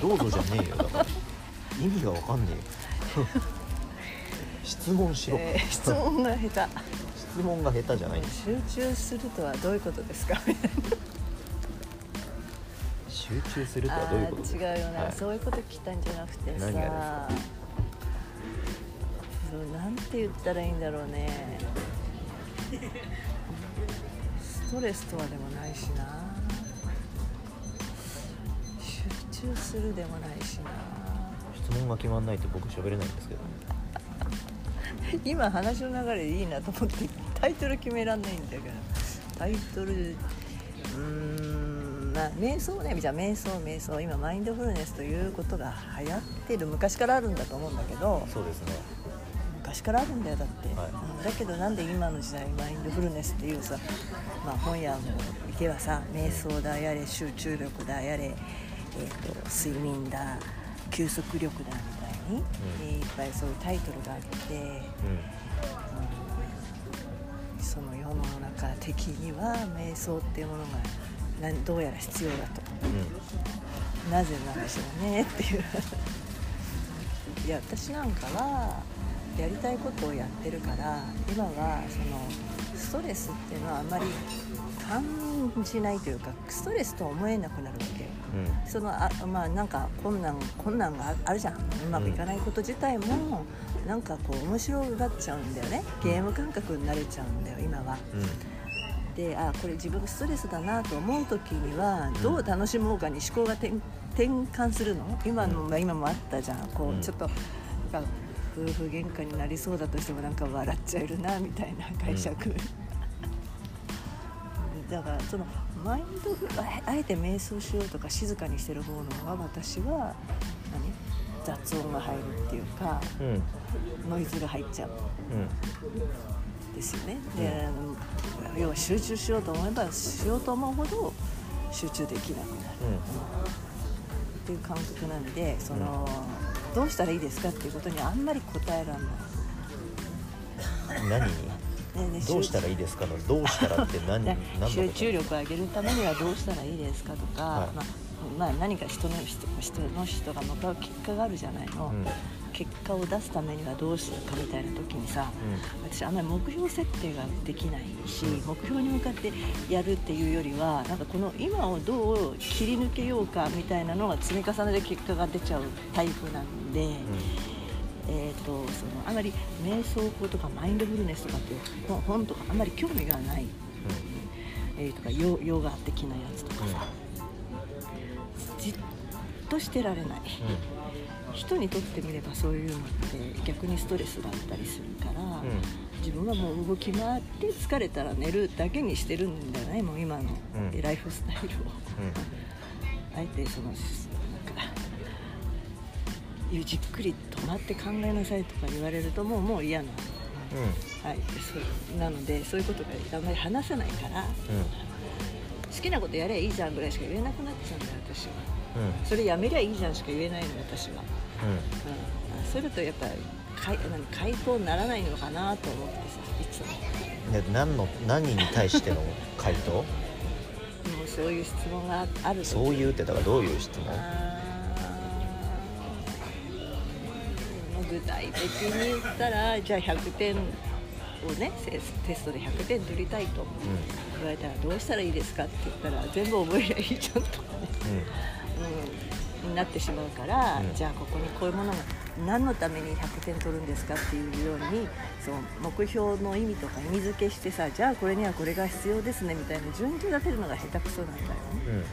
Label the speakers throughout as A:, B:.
A: どうぞ
B: じゃねえよ。だから意味がわかんねえよ。質問しろ、
A: えー質問が下手。
B: 質問が下手じゃない。
A: 集中するとはどういうことですか？
B: 集中するとはどういうこと？ですか
A: あー違うよな、
B: はい。
A: そういうこと聞きたいんじゃなくてさ。
B: 何が
A: そうなんて言ったらいいんだろうね。ストレスとはでもないしな集中するでもないしな。
B: 質問が決まんないと僕喋れないんですけど。
A: 今話の流れでいいなと思ってタイトル決めらんないんだけど。タイトルうーんまあ瞑想ね。じゃあ瞑想瞑想。今マインドフルネスということが流行ってる。昔からあるんだと思うんだけど。
B: そうですね。
A: 昔からあるんだよだって、
B: はい。
A: うん。だけどなんで今の時代マインドフルネスっていうさ、まあ、本屋も行けばさ瞑想だやれ集中力だやれ、えー、と睡眠だ休息力だみたいに、
B: うん。
A: いっぱいそういうタイトルがあって、
B: う
A: その世の中的には瞑想っていうものがどうやら必要だと。
B: んうん。
A: なぜなんでしょうねっていう。いや私なんかはやりたいことをやってるから今はそのストレスっていうのはあんまり感じないというかストレスとは思えなくなるわけよ
B: うん。
A: そのあまあなんか困難困難がああるじゃん。うまくいかないこと自体も、なんかこう面白がっちゃうんだよね。ゲーム感覚になれちゃうんだよ今は。
B: うん。
A: であこれ自分がストレスだなと思う時にはどう楽しもうかに思考が転転換するの？今の、まあ今もあったじゃん。こう、
B: うん。
A: ちょっとなんか夫婦喧嘩になりそうだとしてもなんか笑っちゃえるなみたいな解釈、だからそのマインドフルああえて瞑想しようとか静かにしてる方の方が私は何？雑音が入るっていうか
B: うん。うん
A: ノイズが入っちゃう
B: うん
A: ですよね。で、要は集中しようと思えばしようと思うほど集中できなくなる。っていう感覚なんでその、どうしたらいいですかっていうことにあんまり答えられない。
B: うん何？に
A: ねね
B: どうしたらいいですかのどうしたらって何
A: で
B: 何の
A: 集中力を上げるためにはどうしたらいいですかとか、
B: はい。
A: まあまあ、何か人の人人の人が向かう結果があるじゃないの、
B: うん。
A: 結果を出すためにはどうするかみたいな時にさ、私あんまり目標設定ができないし目標に向かってやるっていうよりはなんかこの今をどう切り抜けようかみたいなのが積み重ねで結果が出ちゃうタイプなんで。えー、とそのあまり瞑想法とかマインドフルネスとかっていう本本とかあんまり興味がない、えーとかヨヨガ的なやつとかさ、じっとしてられない。人にとってみればそういうのって逆にストレスだったりするから、
B: うん。
A: 自分はもう動き回って疲れたら寝るだけにしてるんだよねもう今の
B: うん。
A: ライフスタイルを。
B: うん。
A: あえてそのじっくり止まって考えなさいとか言われるともうもう嫌なの、
B: うん。
A: はい、そうなのでそういうことがあんまり話せないから好きなことやればいいじゃんぐらいしか言えなくなっちゃうんだよ私は。
B: うん。うん
A: それやめりゃいいじゃんしか言えないの私は、
B: うん。
A: うん、それだとやっぱりかい何回答にならないのかなと思ってさいつも。
B: で何の何に対しての回答？
A: もうそういう質問がある。と
B: そういうってだからどういう質問？
A: 具体的に言ったらじゃあ100点をねテテストで100点取りたいと言われたらどうしたらいいですかって言ったら全部覚えりゃいいじゃんとかね、うん、になってしまうから、
B: うん。
A: じゃあここにこういうものが何のために100点取るんですかっていうようにそう目標の意味とか意味付けしてさじゃあこれにはこれが必要ですねみたいな順序立てるのが下手くそなんだよね。
B: うん。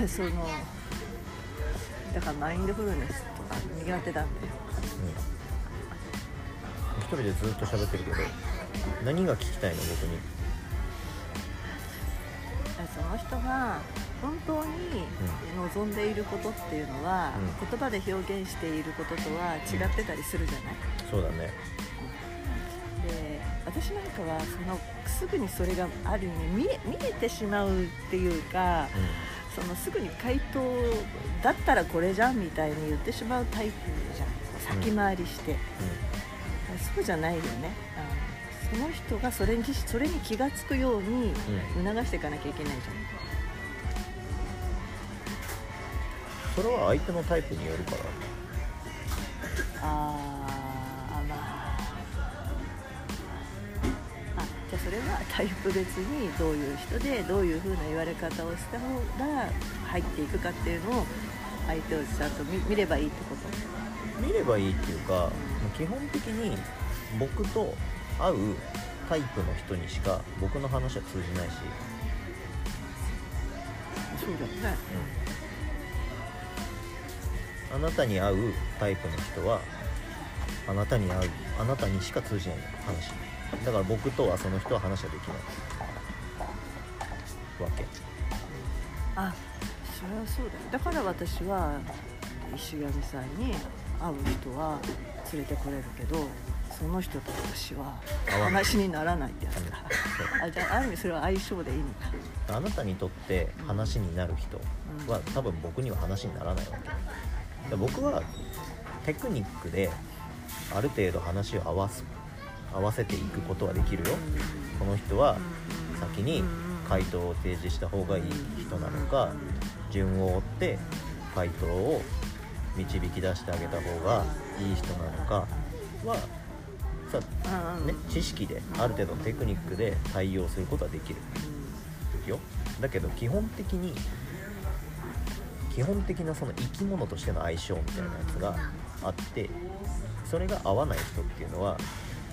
B: うん。
A: そのだからマインドフルネスとか苦手なんだよ
B: 一人でずっと喋ってるけど何が聞きたいの僕に？
A: その人が本当に望んでいることっていうのは、
B: う
A: 言葉で表現していることとは違ってたりするじゃない、
B: そうだね。
A: で私なんかはそのすぐにそれがある意味見え見えてしまうっていうか、そのすぐに回答だったらこれじゃんみたいに言ってしまうタイプじゃん。先回りして、そうじゃないよね、うんその人がそれにそれに気が付くように促していかなきゃいけないじ
B: それは相手のタイプによるから。
A: ゃんあれはタイプ別にどういう人でどういうふうな言われ方をした方が入っていくかっていうのを相手をちゃんと見見ればいいってこと？
B: 見ればいいっていうか基本的に僕と会うタイプの人にしか僕の話は通じないし、
A: そうだよね。
B: あなたに会うタイプの人はあなたに会うあなたにしか通じないの話だから僕とはその人は話はできない。わけ。
A: あそれはそうだよ。だから私は石上さんに会う人は連れてこれるけどその人と私は話にならないってやつか
B: そう
A: あじゃあある意味それは相性でいいのか。
B: あなたにとって話になる人は多分僕には話にならないわけ。で僕はテクニックである程度話を合わす合わせていくことはできるよ。この人は先に回答を提示した方がいい人なのか順を追って回答を導き出してあげた方がいい人なのかはさ、ね、知識である程度のテクニックで対応することはできるよ。だけど基本的に基本的なその生き物としての相性みたいなやつがあってそれが合わない人っていうのは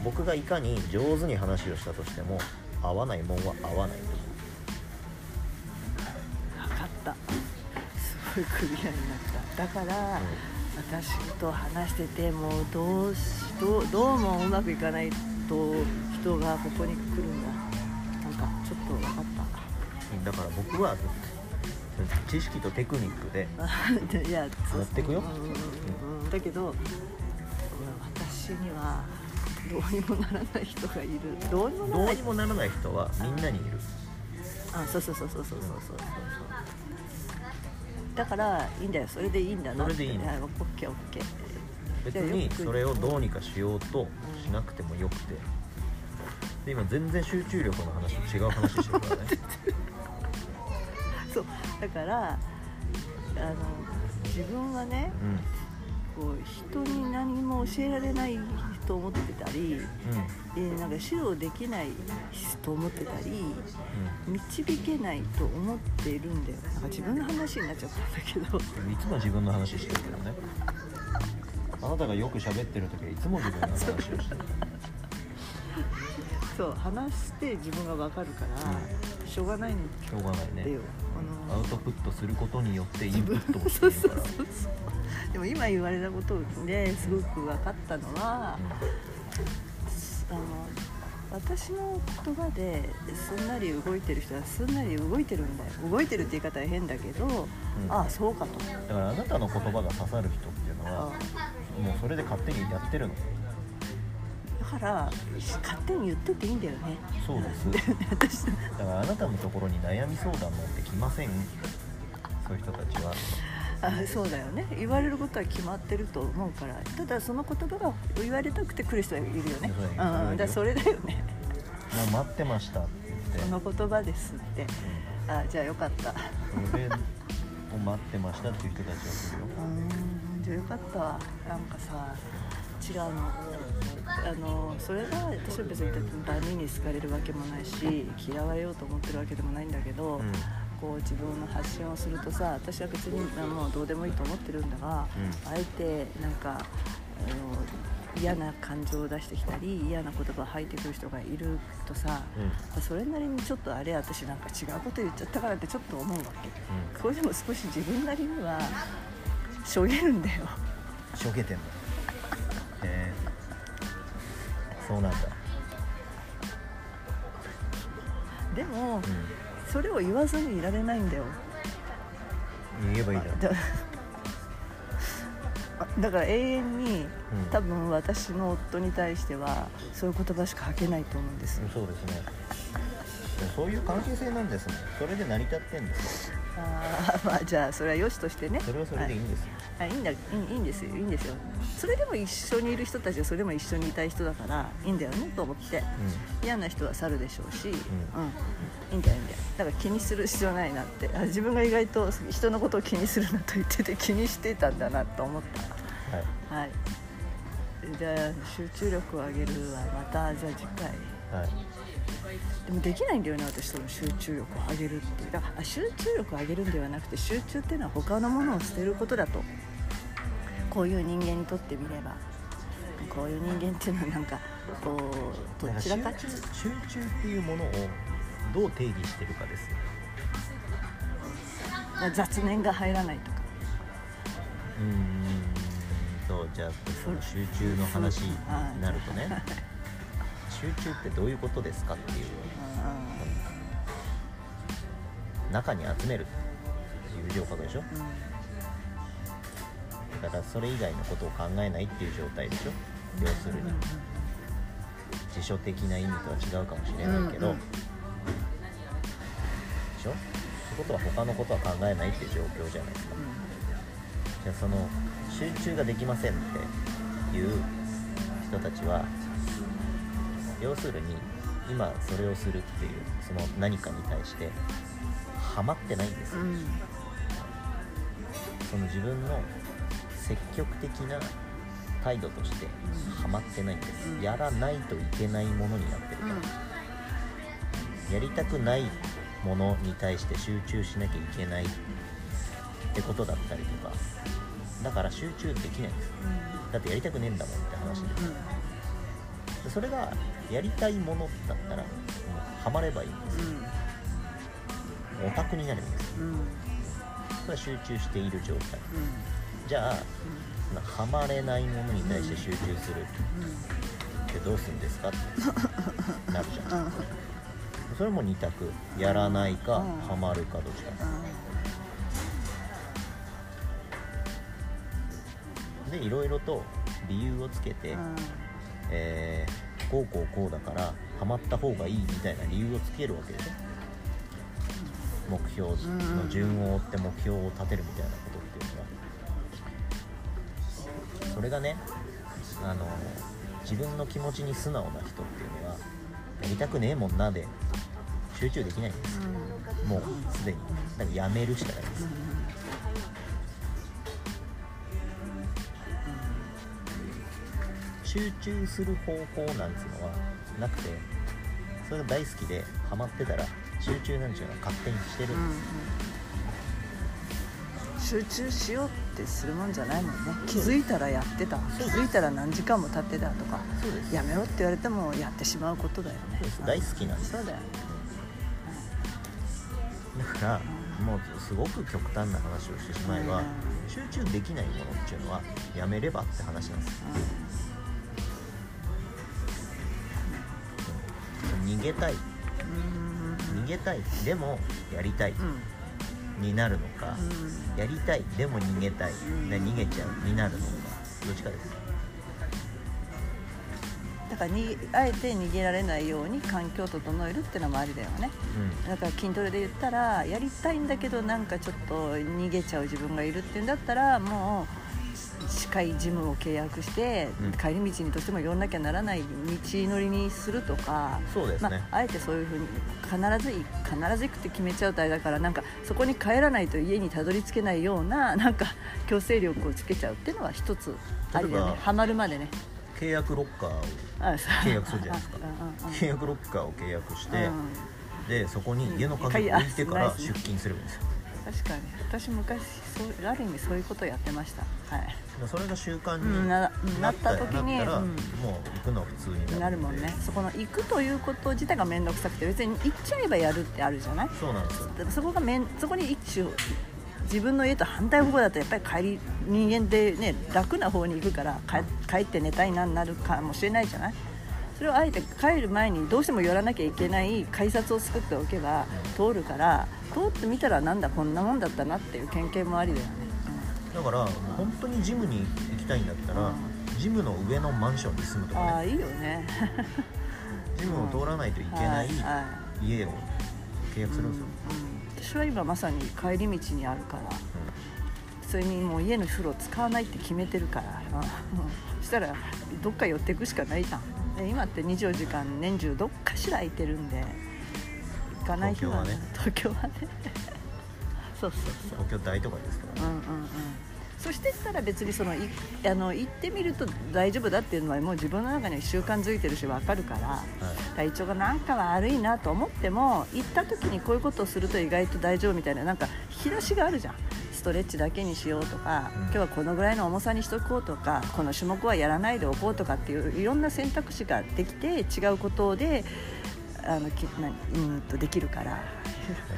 B: 僕がいかに上手に話をしたとしても合わないもんは合わない。と
A: 分かった。すごいクリアになった。だから、私と話しててもうどうしどうどうもうまくいかないと人がここに来るんだ。なんかちょっと分かっ
B: だから僕は知識とテクニックで 持ってくよ。
A: うんうんうん。うんだけどうん私にはどうにもならない人がいる。どうにもなら
B: どなういにもならない人はみんなにいる。
A: あそうそうそうそうそうそうそうだからいいんだよ。それでいいんだなって。
B: それでいいの。
A: はいオッケーオッケー。
B: 別にそれをどうにかしようとしなくてもよくて。で今全然集中力の話と違う話してるからね。
A: そう。だからあの自分はねこう人に何も教えられないと思ってたり、
B: うん。
A: なんか指導できないと思ってたり導けないと思っているんだよ。なんか自分の話になっちゃったんだけど。
B: うんいつも自分の話してるけどね。あなたがよく喋ってる時はいつも自分の話をしてる。
A: そう話して自分が分かるから、しょうがないん
B: しょうがないねアウトプットすることによってインプットをして
A: そう
B: いるから。
A: そうそうそう。でも今言われたことですごく分かったのは、あの私の言葉ですんなり動いてる人はすんなり動いてるんだよ。動いてるって言い方は変だけど、
B: うん。
A: ああそうかと。
B: うんだからあなたの言葉が刺さる人っていうのは
A: あ
B: もうそれで勝手にやってるの。
A: だから勝手に言ってていいんだよね。
B: そうです。
A: 私
B: だからあなたのところに悩み相談なんて来ません？そういう人たちは。
A: あそうだよね。言われることは決まってると思うから。ただその言葉が言われたくて来る人はいるよね。だそれだよね。
B: もう待ってましたって言って。
A: その言葉ですって。あじゃあよかった。う
B: それを待ってましたっていう人たちが来るよ。
A: ーんじゃあよかった。わなんかさ違うの。あのそれが私は別にダメに好かれるわけもないし嫌われようと思ってるわけでもないんだけど、
B: うん。
A: こう自分の発信をするとさ私は別にあもうどうでもいいと思ってるんだが、
B: うん。
A: あえてなんかあの嫌な感情を出してきたり嫌な言葉を吐いてくる人がいるとさ、
B: うん。
A: それなりにちょっとあれ私なんか違うこと言っちゃったからってちょっと思うわけ。
B: うん。
A: これでも少し自分なりにはしょげるんだよ。
B: しょげてんの？そうなんだ。
A: でも
B: う
A: それを言わずにいられないんだよ。
B: ん言えばいいじゃん。
A: だだから永遠に
B: うん。
A: 多分私の夫に対してはそういう言葉しか吐けないと思うんです
B: うんそうですね。そういう関係性なんですね。それで成り立ってんですよ
A: あーまあじゃあそれは良しとしてね。
B: それはそれでい。いんですよ、
A: あいいんだいいいいんですよ。いいんですよ。それでも一緒にいる人たちはそれでも一緒にいたい人だからいいんだよねと思って。嫌な人は去るでしょうし、うん。いいんだよいいんだよ。だから気にする必要ないなって。あ自分が意外と人のことを気にするなと言ってて気にしてたんだなと思っ
B: はい。
A: たはい。じゃあ集中力を上げるはまたじゃあ次回。
B: はい
A: でもできないんだよね私その集中力を上げるっていう。だからあ集中力を上げるんではなくて集中っていうのは他のものを捨てることだと。こういう人間にとってみれば。こういう人間っていうのはなんかこうどちらか。
B: 集中集中っていうものをどう定義してるかですよ
A: 雑念が入らないとか。
B: うーん。とじゃあその集中の話になるとね 集中ってどういうことですかっていう中に集めるっていう字を書くでしょ？
A: うんうん
B: だからそれ以外のことを考えないっていう状態でしょ？要するに。辞書的な意味とは違うかもしれないけど、
A: うんうん。
B: でしょ？ってことは他のことは考えないっていう状況じゃないですか。じゃあその集中ができませんっていう人たちは要するに今それをするっていうその何かに対してハマってないんですよ、
A: うん。うん
B: その自分の積極的な態度としてハマってないんです、
A: うん。
B: やらないといけないものになってるから、やりたくないものに対して集中しなきゃいけないってことだったりとか。だから集中できないんですだってやりたくねえんだもんって話で。でそれがやりたいものだったらもうハマればいいん。ですオタクになればいいんです。よ
A: うん。うん
B: それは集中している状態。じゃあそのハマれないものに対して集中する。ってどうするんですか？ってなるじゃん。それも2択。やらないか
A: うん。
B: ハマるかどっちか。でいろいろと理由をつけて、えーこうこうこうだからハマった方がいいみたいな理由をつけるわけでしょ。目標の順を追って目標を立てるみたいなことっていうのは。それがねあの自分の気持ちに素直な人っていうのはやりたくねえもんなで集中できないんですもうすでに。だからやめるしかないんです集中する方法なんつうのはなくてそれが大好きでハマってたら集中なんちゅうのは勝手にしてる。んです、
A: 集中しようってするもんじゃないもんね。気づいたらやってた。気づいたら何時間も経ってたとか。
B: そうです。
A: やめろって言われてもやってしまうことだよね。
B: そうです。大好きなんです。
A: そうだよね。
B: だからもうすごく極端な話をしてしまえば
A: うん。
B: 集中できないものっていうのはやめればって話なんです逃げたい。
A: うん。
B: 逃げたい。でもやりたい。
A: うん。
B: になるのか、
A: うん。
B: やりたい。でも逃げたい。
A: ん。
B: で逃げちゃう。になるのかどっちかです。
A: だからにあえて逃げられないように環境を整えるっていうのもありだよね。だから筋トレで言ったらやりたいんだけどなんかちょっと逃げちゃう自分がいるっていうんだったらもう近いジムを契約して、
B: うん。
A: 帰り道にとしても寄んなきゃならない道のりにするとか
B: そうですね。
A: まあ、あえてそういうふうに必ずい必ず行くって決めちゃうとあれだからなんかそこに帰らないと家にたどり着けないような なんか強制力をつけちゃうっていうのは一つありだよね。ハマるまでね。
B: 契約ロッカーを契約するじゃないですか。契約ロッカーを契約して、
A: うん。
B: でそこに家の鍵を置いてから出勤すればいいんですよ
A: 確かに。私昔そうある意味そういうことをやってました。はい。
B: でそれが習慣
A: うん
B: に
A: ななった時に
B: もう行くのは普通になる
A: もんね。そこの行くということ自体が面倒くさくて別に行っちゃえばやるってあるじゃない？
B: そうなんですよ。
A: そこがめんそこに一種自分の家と反対方向だとやっぱり帰り人間でね楽な方に行くから帰帰って寝たいなになるかもしれないじゃない？それをあえて帰る前にどうしても寄らなきゃいけない改札を作っておけば通るから通ってみたらなんだこんなもんだったなっていう経験もありだよね、
B: だから本当にジムに行きたいんだったら、ジムの上のマンションに住むとかね
A: あいいよね。
B: ジムを通らないといけない 家を契約するんですよ、
A: うん私は今まさに帰り道にあるからそれにもう家の風呂使わないって決めてるから、うん、そしたらどっか寄っていくしかないじゃん。で今って24時間年中どっかしら空いてるんで行かない日はね。東京はね。そうそうそう。
B: 東京大都会ですから、
A: うんうんうん。そしてったら別にそのいあの行ってみると大丈夫だっていうのはもう自分の中には習慣づいてるし分かるから
B: はい。
A: 体調がなんか悪いなと思っても行った時にこういうことをすると意外と大丈夫みたいななんか引き出しがあるじゃんストレッチだけにしようとか、
B: うん。
A: 今日はこのぐらいの重さにしとこうとかこの種目はやらないでおこうとかっていういろんな選択肢ができて違うことであのきなうんとできるから、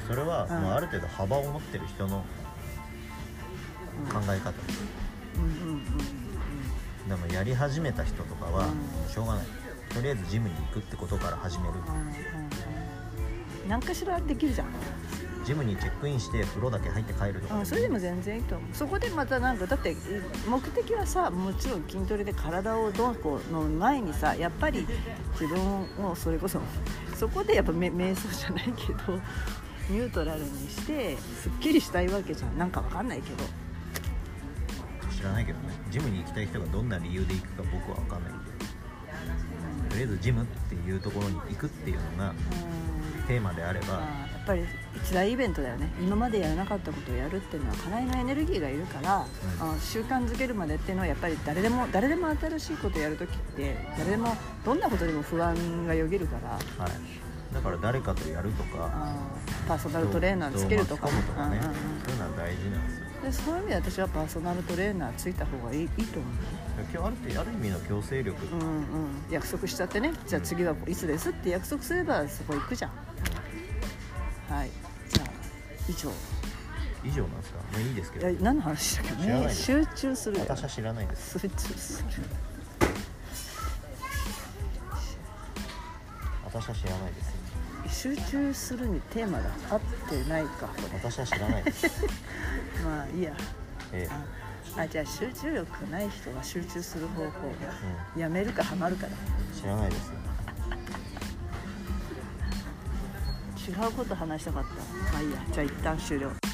B: それは
A: うん。
B: ある程度幅を持ってる人の考え方。
A: うん。うんうんうん
B: でもやり始めた人とかは
A: うん。
B: しょうがない。とりあえずジムに行くってことから始める。
A: うんうんうん。何かしらできるじゃん
B: ジムにチェックインして風呂だけ入って帰るとか。
A: うん、それでも全然いいと思う。そこでまたなんかだって目的はさもちろん筋トレで体をどうこうの前にさやっぱり自分をそれこそそこでやっぱめ瞑想じゃないけどニュートラルにしてすっきりしたいわけじゃん。なんかわかんないけど。
B: 知らないけどね。ジムに行きたい人がどんな理由で行くか僕は分かんない。んでとりあえずジムっていうところに行くっていうのが
A: うん。
B: テーマであれば
A: ぱり一大イベントだよね。今までやらなかったことをやるっていうのはかなりのエネルギーがいるから、
B: うん
A: あ習慣づけるまでっていうのはやっぱり誰でも誰でも新しいことをやるときって誰でもどんなことでも不安がよぎるから。
B: はい。だから誰かとやるとか
A: パーソナルトレーナーつけるとか。
B: とかね。
A: うんうんうん。
B: そういうのは大事なんですよ。
A: でそういう意味で私はパーソナルトレーナーついた方がいいいいと思う。
B: 今日あるってある意味の強制力、
A: うんうん。約束しちゃってね。じゃあ次はいつですって約束すればそこ行くじゃん以上。
B: 以上なんですか？まあいいですけど
A: いや何の話だっけ
B: 知らないです。
A: ね集中する。よ
B: 私は知らないです。
A: 集中する。
B: 私は知らないです。
A: 集中するにテーマが合ってないかこれ。
B: 私は知らないです。
A: まあいいや。
B: え
A: ああじゃあ集中力ない人が集中する方法
B: え
A: やめるかハマるかだ。
B: うん、知らないです
A: 違うこと話したかった。まあいいや。じゃあ一旦終了。